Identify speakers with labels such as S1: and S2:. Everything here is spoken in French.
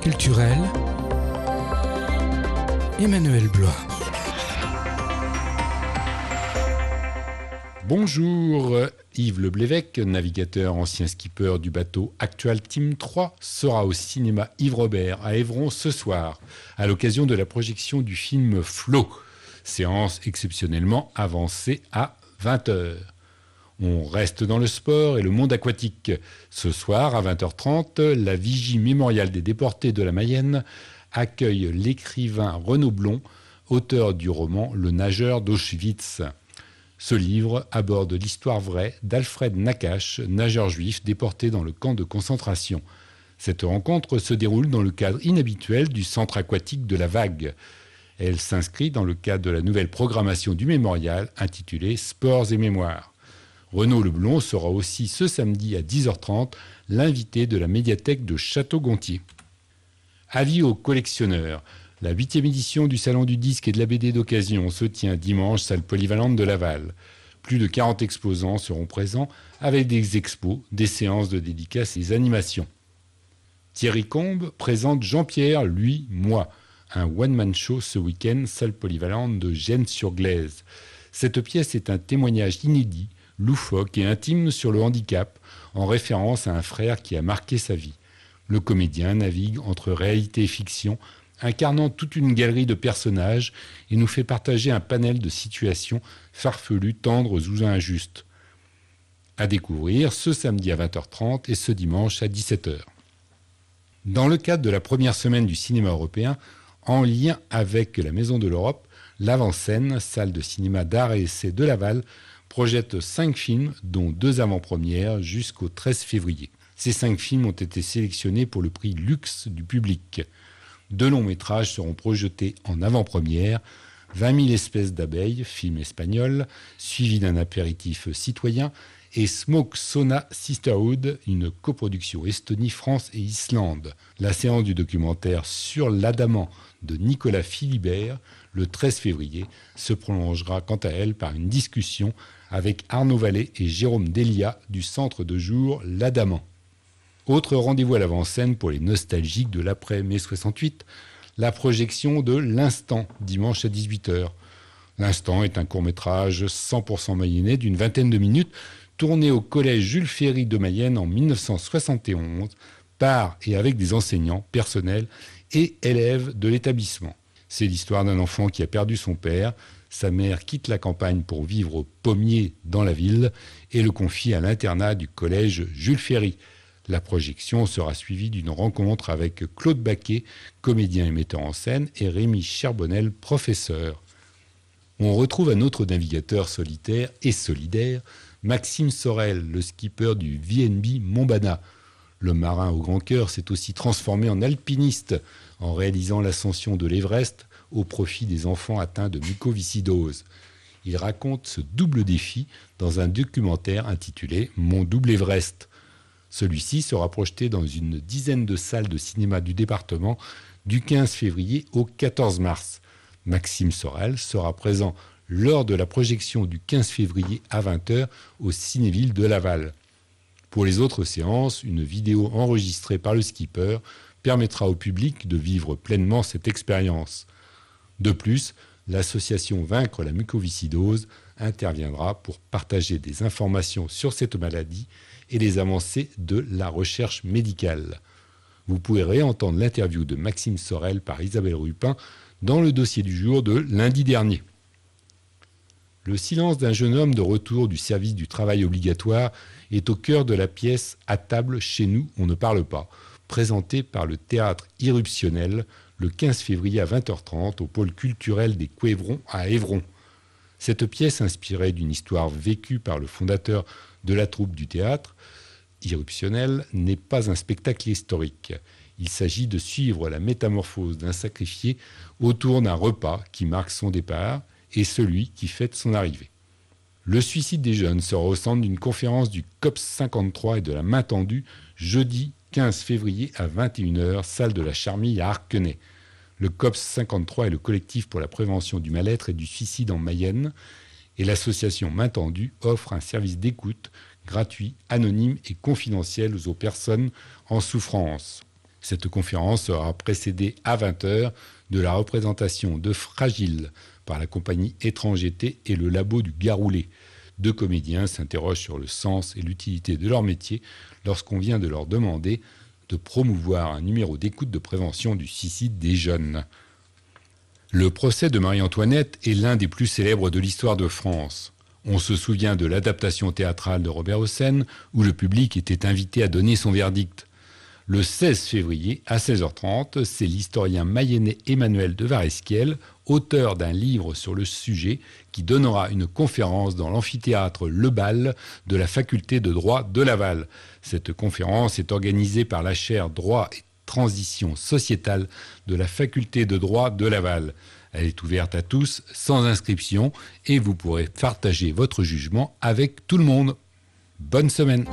S1: culturelle, Emmanuel Blois.
S2: Bonjour, Yves Leblévesque, navigateur, ancien skipper du bateau Actual Team 3, sera au cinéma Yves Robert à Évron ce soir, à l'occasion de la projection du film Flow, séance exceptionnellement avancée à 20h. On reste dans le sport et le monde aquatique. Ce soir, à 20h30, la Vigie mémoriale des déportés de la Mayenne accueille l'écrivain Renaud Blond, auteur du roman Le nageur d'Auschwitz. Ce livre aborde l'histoire vraie d'Alfred Nakache, nageur juif déporté dans le camp de concentration. Cette rencontre se déroule dans le cadre inhabituel du centre aquatique de la Vague. Elle s'inscrit dans le cadre de la nouvelle programmation du mémorial intitulée Sports et Mémoires. Renaud Leblon sera aussi ce samedi à 10h30 l'invité de la médiathèque de Château-Gontier. Avis aux collectionneurs. La huitième édition du Salon du disque et de la BD d'occasion se tient dimanche, salle polyvalente de Laval. Plus de 40 exposants seront présents avec des expos, des séances de dédicaces et des animations. Thierry Combe présente Jean-Pierre, lui, moi, un one-man show ce week-end, salle polyvalente de Gênes-sur-Glaise. Cette pièce est un témoignage inédit loufoque et intime sur le handicap, en référence à un frère qui a marqué sa vie. Le comédien navigue entre réalité et fiction, incarnant toute une galerie de personnages et nous fait partager un panel de situations farfelues, tendres ou injustes. À découvrir ce samedi à 20h30 et ce dimanche à 17h. Dans le cadre de la première semaine du cinéma européen, en lien avec la Maison de l'Europe, l'Avant-Scène, salle de cinéma d'art et essai de Laval, projette cinq films, dont deux avant-premières, jusqu'au 13 février. Ces cinq films ont été sélectionnés pour le prix Luxe du public. Deux longs métrages seront projetés en avant-première. 20 000 espèces d'abeilles, film espagnol, suivi d'un apéritif citoyen, et Smoke Sona Sisterhood, une coproduction Estonie, France et Islande. La séance du documentaire sur l'adamant de Nicolas Philibert, le 13 février, se prolongera quant à elle par une discussion avec Arnaud Vallée et Jérôme Delia du centre de jour L'Adamant. Autre rendez-vous à l'avant-scène pour les nostalgiques de l'après-mai 68, la projection de L'Instant, dimanche à 18h. L'Instant est un court-métrage 100% mayennais d'une vingtaine de minutes, tourné au collège Jules Ferry de Mayenne en 1971 par et avec des enseignants, personnels et élèves de l'établissement. C'est l'histoire d'un enfant qui a perdu son père, sa mère quitte la campagne pour vivre au pommier dans la ville et le confie à l'internat du collège Jules Ferry. La projection sera suivie d'une rencontre avec Claude Baquet, comédien et metteur en scène, et Rémi Cherbonnel, professeur. On retrouve un autre navigateur solitaire et solidaire, Maxime Sorel, le skipper du VNB Montbana. Le marin au grand cœur s'est aussi transformé en alpiniste en réalisant l'ascension de l'Everest au profit des enfants atteints de mucoviscidose. Il raconte ce double défi dans un documentaire intitulé Mon double Everest. Celui-ci sera projeté dans une dizaine de salles de cinéma du département du 15 février au 14 mars. Maxime Sorel sera présent lors de la projection du 15 février à 20h au Cinéville de Laval. Pour les autres séances, une vidéo enregistrée par le skipper permettra au public de vivre pleinement cette expérience. De plus, l'association Vaincre la mucoviscidose interviendra pour partager des informations sur cette maladie et les avancées de la recherche médicale. Vous pouvez réentendre l'interview de Maxime Sorel par Isabelle Rupin dans le dossier du jour de lundi dernier. Le silence d'un jeune homme de retour du service du travail obligatoire est au cœur de la pièce À table chez nous, on ne parle pas, présentée par le théâtre irruptionnel le 15 février à 20h30 au pôle culturel des Couévrons à Évron. Cette pièce, inspirée d'une histoire vécue par le fondateur de la troupe du théâtre, irruptionnel, n'est pas un spectacle historique. Il s'agit de suivre la métamorphose d'un sacrifié autour d'un repas qui marque son départ et celui qui fête son arrivée. Le suicide des jeunes sera au centre d'une conférence du COPS 53 et de la main tendue jeudi 15 février à 21h, salle de la Charmille à Arquenay. Le COPS 53 est le collectif pour la prévention du mal-être et du suicide en Mayenne et l'association Main Tendue offre un service d'écoute gratuit, anonyme et confidentiel aux personnes en souffrance. Cette conférence sera précédée à 20h de la représentation de Fragile par la compagnie Étrangeté et le labo du Garoulet. Deux comédiens s'interrogent sur le sens et l'utilité de leur métier lorsqu'on vient de leur demander de promouvoir un numéro d'écoute de prévention du suicide des jeunes. Le procès de Marie-Antoinette est l'un des plus célèbres de l'histoire de France. On se souvient de l'adaptation théâtrale de Robert Hossein, où le public était invité à donner son verdict. Le 16 février, à 16h30, c'est l'historien mayennais Emmanuel de Varesquiel, auteur d'un livre sur le sujet, qui donnera une conférence dans l'amphithéâtre Le Bal de la faculté de droit de Laval. Cette conférence est organisée par la chaire Droit et Transition sociétale de la faculté de droit de Laval. Elle est ouverte à tous, sans inscription, et vous pourrez partager votre jugement avec tout le monde. Bonne semaine